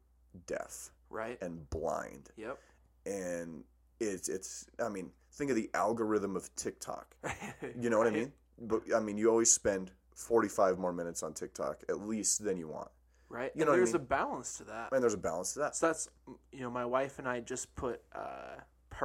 deaf Right? and blind. Yep. And it's it's I mean, think of the algorithm of TikTok. You know what I mean? But I mean, you always spend 45 more minutes on TikTok at least than you want. Right? You and know what I there's mean? a balance to that. And there's a balance to that. So that's you know, my wife and I just put uh,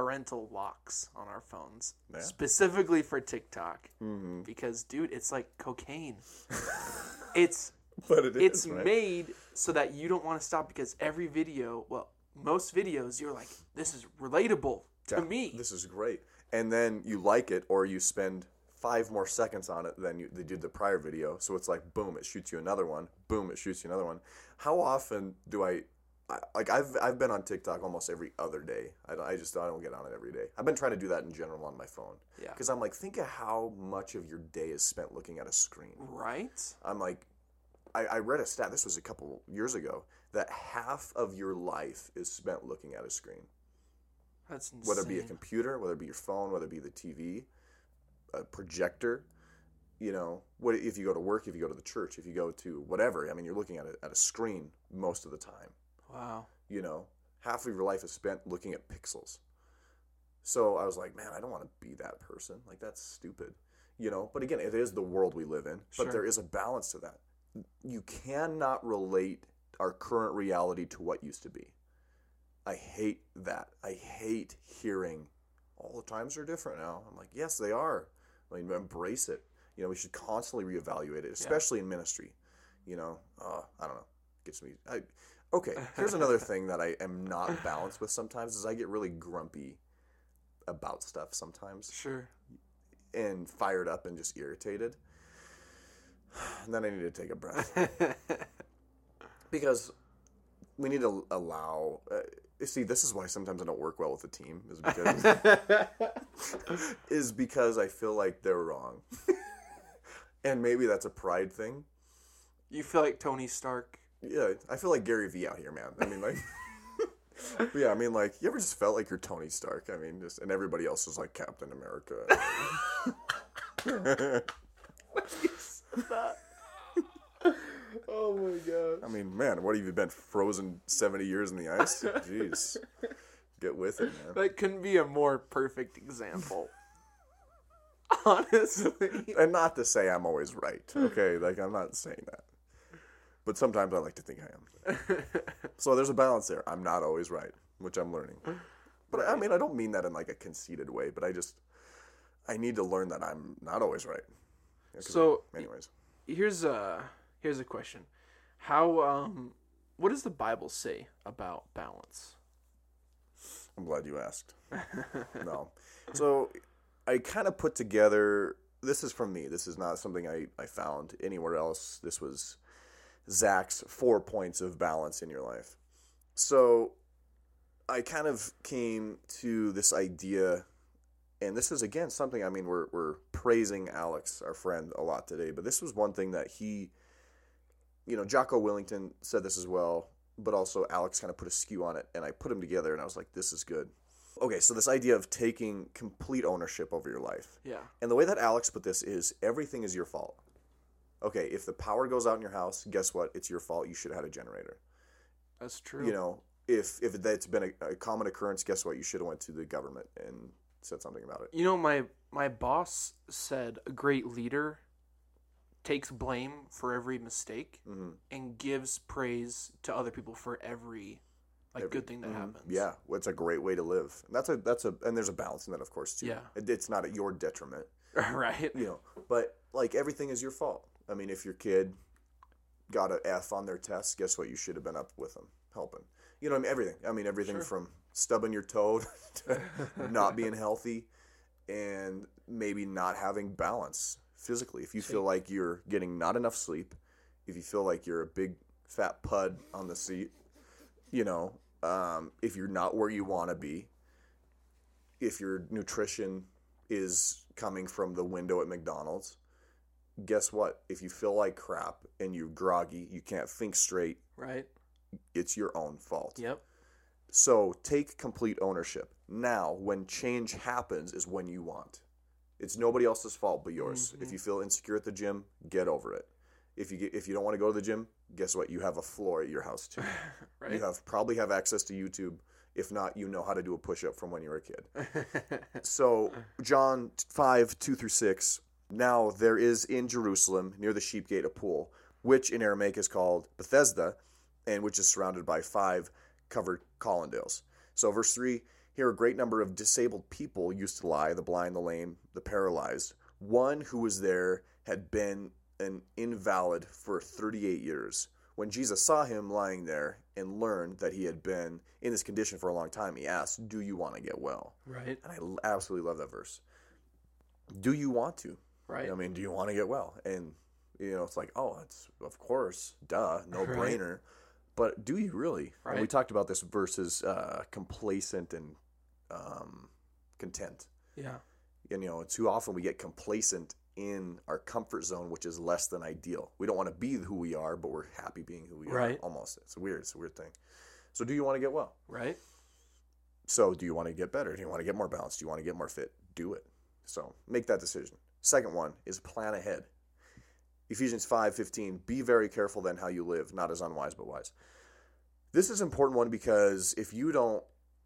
parental locks on our phones, Yeah. specifically for TikTok, Mm-hmm. because dude, it's like cocaine. it's But it it's is, right? made so that you don't want to stop because every video, well, most videos, you're like, this is relatable to me. This is great. And then you like it, or you spend five more seconds on it than you they did the prior video. So it's like, boom, it shoots you another one. Boom, it shoots you another one. How often do I, I like? I've I've been on TikTok almost every other day. I, I just I don't get on it every day. I've been trying to do that in general on my phone. Yeah. Because I'm like, think of how much of your day is spent looking at a screen. right? I'm like, I, I read a stat. This was a couple years ago that half of your life is spent looking at a screen That's insane. whether it be a computer, whether it be your phone, whether it be the TV, a projector. You know, what if you go to work, if you go to the church, if you go to whatever. I mean, you're looking at a, at a screen most of the time. Wow. You know, half of your life is spent looking at pixels. So I was like, man, I don't want to be that person. Like that's stupid. You know, but again, it is the world we live in. But Sure. there is a balance to that. You cannot relate our current reality to what used to be. I hate that. I hate hearing all the times are different now. I'm like, yes, they are. I mean, embrace it. You know, we should constantly reevaluate it, especially in ministry. You know, uh, I don't know, It gets me. I, okay, here's another thing that I am not balanced with sometimes is I get really grumpy about stuff sometimes Sure. and fired up and just irritated. And then I need to take a breath because we need to allow. Uh, see, this is why sometimes I don't work well with the team is because is because I feel like they're wrong, and maybe that's a pride thing. You feel like Tony Stark. Yeah, I feel like Gary Vee out here, man. I mean, like, but yeah, I mean, like, you ever just felt like you're Tony Stark? I mean, just and everybody else is like Captain America. Oh my god. I mean, man, what have you been frozen seventy years in the ice? Jeez, get with it, man. That couldn't be a more perfect example. Honestly. And not to say I'm always right, okay? Like I'm not saying that, but sometimes I like to think I am. So there's a balance there. I'm not always right, which I'm learning. But I mean, I don't mean that in like a conceited way, but I just I need to learn that I'm not always right. Yeah, So anyways, here's a here's a question. How um what does the Bible say about balance? I'm glad you asked. no. So I kind of put together this is from me. This is not something I, I found anywhere else. This was Zach's four points of balance in your life. So I kind of came to this idea, and this is again something I mean, we're, we're praising Alex, our friend, a lot today, but this was one thing that he, you know, Jocko Willington said this as well, but also Alex kind of put a skew on it, and I put them together, and I was like, this is good. Okay, so this idea of taking complete ownership over your life. Yeah. And the way that Alex put this is everything is your fault. Okay, if the power goes out in your house, guess what? It's your fault. You should have had a generator. That's true. You know, if if that's been a, a common occurrence, guess what? You should have went to the government and said something about it. You know, my my boss said a great leader takes blame for every mistake Mhm. and gives praise to other people for every like Every- good thing that Mhm. happens. Yeah, well, it's a great way to live. And that's a that's a and there's a balance in that, of course, too. Yeah. It, it's not at your detriment. right. you know but like everything is your fault i mean if your kid got a f on their test guess what? You should have been up with them helping. You know I mean, everything. I mean everything Sure. from stubbing your toe to not being healthy and maybe not having balance physically. If you feel like you're getting not enough sleep if you feel like you're a big fat pud on the seat you know um, if you're not where you want to be if your nutrition is coming from the window at McDonald's, guess what? If you feel like crap and you're groggy, you can't think straight, Right. it's your own fault. Yep. So take complete ownership. Now, when change happens, is when you want. It's nobody else's fault but yours. If mm-hmm. you feel insecure at the gym, get over it. If you get, if you don't want to go to the gym, guess what? You have a floor at your house too. Right. You have probably have access to YouTube. If not, you know how to do a push up from when you were a kid. so John five two through six. Now there is in Jerusalem near the sheep gate a pool, which in Aramaic is called Bethesda, and which is surrounded by five covered colonnades. So verse three, Here, a great number of disabled people used to lie the blind, the lame, the paralyzed. One who was there had been an invalid for 38 years. When Jesus saw him lying there and learned that he had been in this condition for a long time, he asked, Do you want to get well? Right. And I absolutely love that verse. Do you want to? Right. I mean, do you want to get well? And, you know, it's like, oh, it's, of course, duh, no brainer. But do you really? And we talked about this versus uh, complacent and um, content. Yeah. And, you know, too often we get complacent in our comfort zone, which is less than ideal. We don't want to be who we are, but we're happy being who we Right. are. Almost. It's weird. It's a weird thing. So, do you want to get well? Right. So, do you want to get better? Do you want to get more balanced? Do you want to get more fit? Do it. So, make that decision. Second one is plan ahead. Ephesians 5:15 Be very careful then how you live, not as unwise but wise. This is an important one because if you don't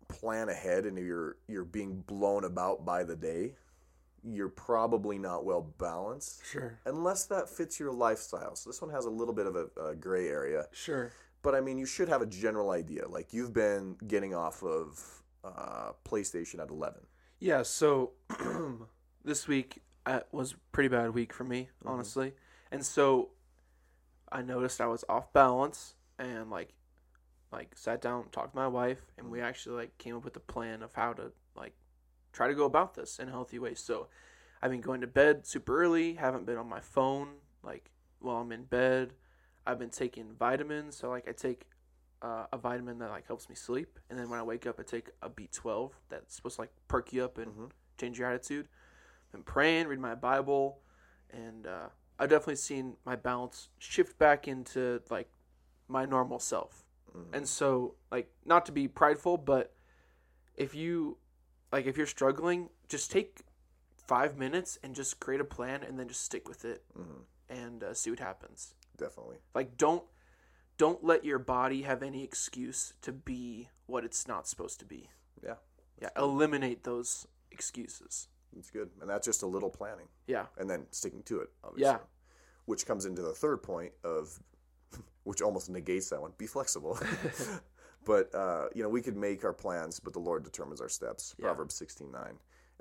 plan ahead and you're you're being blown about by the day, you're probably not well balanced Sure. unless that fits your lifestyle. So this one has a little bit of a, a gray area. Sure. But I mean, you should have a general idea. Like you've been getting off of uh, PlayStation at 11. Yeah, so this week uh, was a pretty bad week for me, honestly. And so I noticed I was off balance and like like sat down, talked to my wife, and we actually like came up with a plan of how to like try to go about this in a healthy way. So I've been going to bed super early, haven't been on my phone like while I'm in bed. I've been taking vitamins, so like I take uh, a vitamin that like helps me sleep, and then when I wake up, I take a B12 that's supposed to like perk you up and change your attitude. Been praying, reading my Bible, and uh, I've definitely seen my balance shift back into like my normal self. And so, like, not to be prideful, but if you like, if you're struggling, just take five minutes and just create a plan, and then just stick with it, and uh, see what happens. Definitely. Like, don't don't let your body have any excuse to be what it's not supposed to be. Yeah. Yeah, eliminate those excuses. It's good. And that's just a little planning Yeah, and then sticking to it, obviously. Yeah. Which comes into the third point of, which almost negates that one be flexible. but, uh, you know, we could make our plans, but the Lord determines our steps. Yeah. Proverbs 16 9.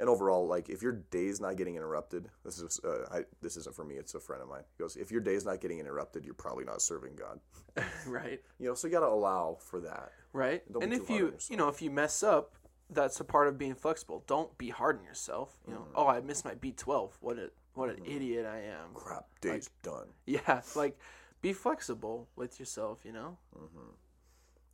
And overall, like if your day's not getting interrupted, this is uh, I, this isn't for me. It's a friend of mine. He goes, if your day's not getting interrupted, you're probably not serving God. right, You know, so you got to allow for that. right. Don't and if you yourself. you know if you mess up, that's a part of being flexible. Don't be hard on yourself. You know, mm-hmm. oh, I missed my B twelve. What a what an mm-hmm. idiot I am. Crap, day's done. Yeah, like be flexible with yourself. You know. Mm-hmm.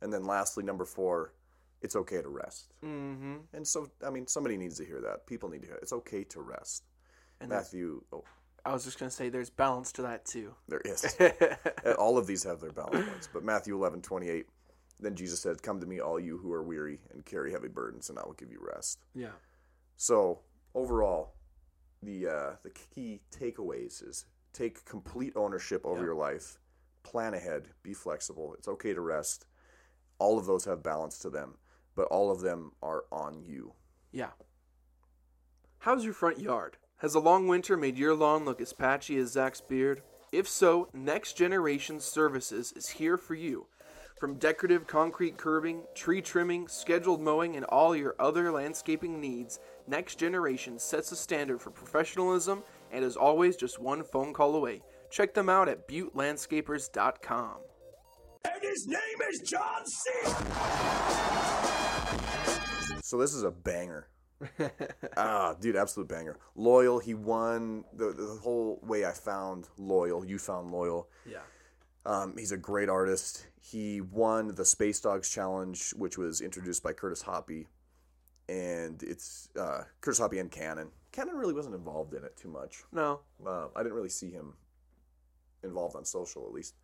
And then lastly, number four, it's okay to rest. Mm-hmm. And so, I mean, somebody needs to hear that. People need to hear it. It's okay to rest. And Matthew, oh, I was just gonna say there's balance to that too. there is. all of these have their balance points. But Matthew 11, 28, then Jesus said, Come to me, all you who are weary and carry heavy burdens, and I will give you rest. Yeah. So, overall, the, uh, the key takeaways is take complete ownership over your life, plan ahead, be flexible. It's okay to rest. All of those have balance to them, but all of them are on you. Yeah. How's your front yard? Has a long winter made your lawn look as patchy as Zach's beard? If so, Next Generation Services is here for you. From decorative concrete curbing, tree trimming, scheduled mowing, and all your other landscaping needs, Next Generation sets a standard for professionalism and is always just one phone call away. Check them out at buttelandscapers.com. And his name is John C. So this is a banger. ah, dude, absolute banger. Loyal, he won the the whole way I found Loyal. You found Loyal. Yeah. Um, he's a great artist. He won the Space Dogs Challenge, which was introduced by Curtis Hoppy, and it's uh, Curtis Hoppy and Cannon. Cannon really wasn't involved in it too much. No. Uh, I didn't really see him involved on social, at least.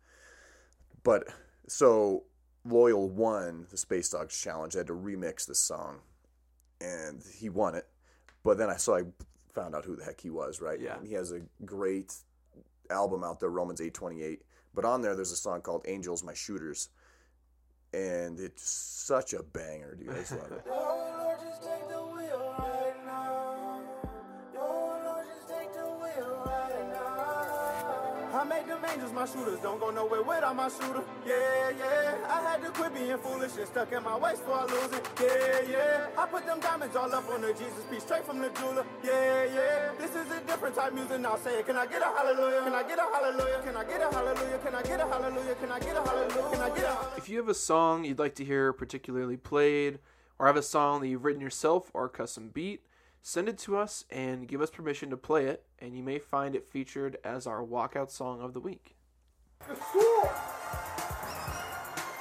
But so Loyal won the Space Dogs Challenge. They had to remix this song, and he won it. But then I saw I found out who the heck he was, right? Yeah. And he has a great album out there, Romans eight twenty eight. But on there, there's a song called "Angels, My Shooters," and it's such a banger, dude. I just love it. my shooters. Don't go nowhere without my shooter. Yeah, yeah. I had to quit being foolish and stuck in my waist before I lose it. Yeah, yeah. I put them diamonds all up on the Jesus piece straight from the jeweler. Yeah, yeah. This is a different type music now. Say it. Can I get a hallelujah? Can I get a hallelujah? Can I get a hallelujah? Can I get a hallelujah? Can I get a hallelujah? Can I get a hallelujah? If you have a song you'd like to hear particularly played, or have a song that you've written yourself or a custom beat, send it to us and give us permission to play it, and you may find it featured as our walkout song of the week. The sword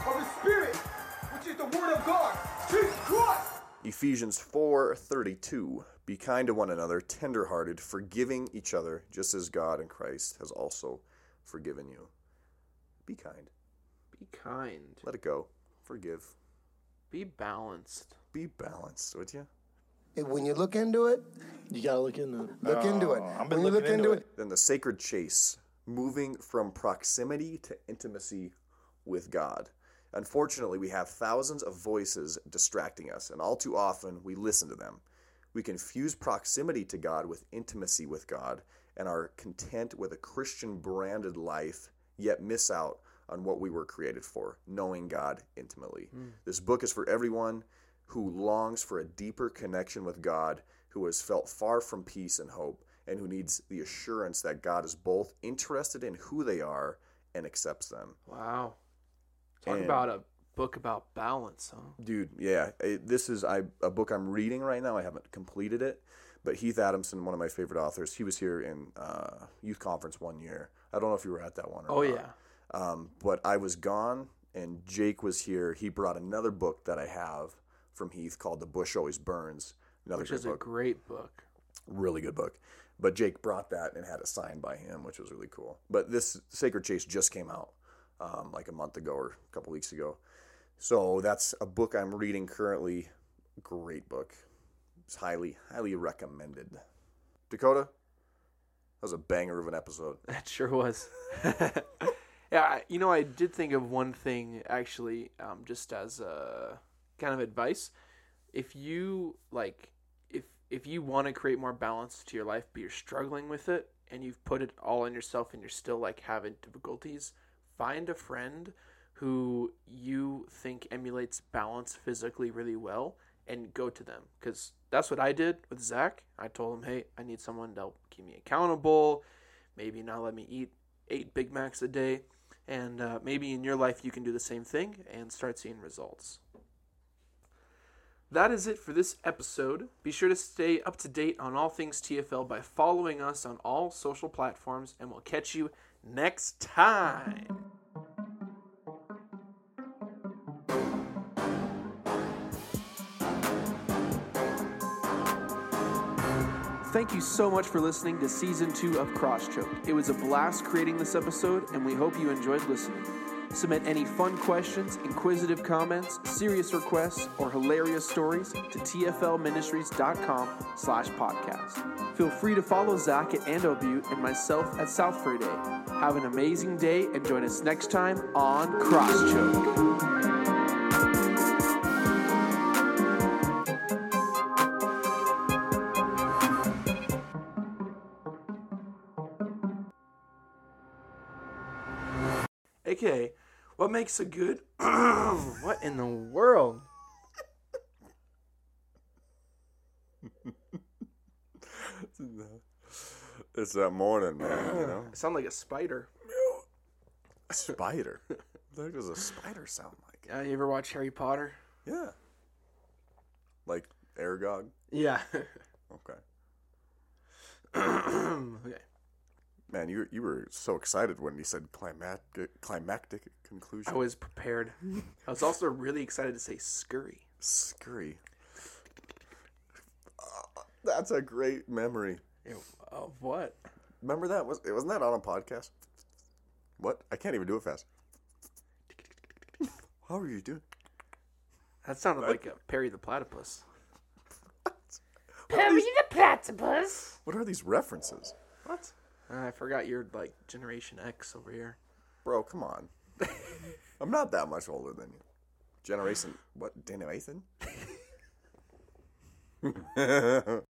of the Spirit, which is the Word of God. Jesus Christ! Ephesians 4:32 Be kind to one another, tenderhearted, forgiving each other, just as God in Christ has also forgiven you. Be kind. Be kind. Let it go. Forgive. Be balanced. Be balanced, would you? When you look into it, You gotta look into it. look into it. I've been When you look looking into into it, Then the sacred chase, moving from proximity to intimacy with God. Unfortunately, we have thousands of voices distracting us, and all too often we listen to them. We confuse proximity to God with intimacy with God and are content with a Christian branded life, yet miss out on what we were created for, knowing God intimately. Hmm. This book is for everyone who longs for a deeper connection with God, who has felt far from peace and hope, and who needs the assurance that God is both interested in who they are and accepts them. Wow. Talk And- about a book about balance, huh? Dude, yeah, it, this is I, a book I'm reading right now. I haven't completed it, but Heath Adamson, one of my favorite authors, he was here in uh, youth conference one year. I don't know if you were at that one. Or Oh, not. yeah. Um, but I was gone, and Jake was here. He brought another book that I have from Heath called "The Bush Always Burns." Another Which great is a great book. really good book. But Jake brought that and had it signed by him, which was really cool. But this Sacred Chase just came out um, like a month ago or a couple weeks ago. So that's a book I'm reading currently. Great book. It's highly, highly recommended. Dakota, that was a banger of an episode. That sure was. yeah, you know, I did think of one thing actually, um, just as a kind of advice. If you like, if you want to create more balance to your life, but you're struggling with it, and you've put it all on yourself, and you're still like having difficulties, find a friend who you think emulates balance physically really well, and go to them because that's what I did with Zach. I told him, hey, I need someone to help keep me accountable maybe not let me eat eight Big Macs a day. And uh, maybe in your life you can do the same thing and start seeing results. That is it for this episode. Be sure to stay up to date on all things TFL by following us on all social platforms, and we'll catch you next time. Thank you so much for listening to season two of Crosschoke. It was a blast creating this episode, and we hope you enjoyed listening. Submit any fun questions, inquisitive comments, serious requests, or hilarious stories to tflministries.com slash podcast. Feel free to follow Zach at Ando and myself at South Friday. Have an amazing day and join us next time on Crosschoke. Makes a good. what in the world? It's that morning, man. You know, I sound like a spider. a spider. What does a spider sound like? Uh, you ever watch Harry Potter? Yeah, like Aragog. Yeah. Okay, okay. Man, you you were so excited when he said climactic climactic conclusion. I was prepared. I was also really excited to say scurry. scurry. Uh, that's a great memory. Ew, Of what? Remember that? Was it wasn't that on a podcast? What? I can't even do it fast. How are you doing? That sounded like a Perry the Platypus. Perry the platypus. What are these references, What? Uh, I forgot you're like Generation X over here. bro? Come on. I'm not that much older than you. Generation what? Generation?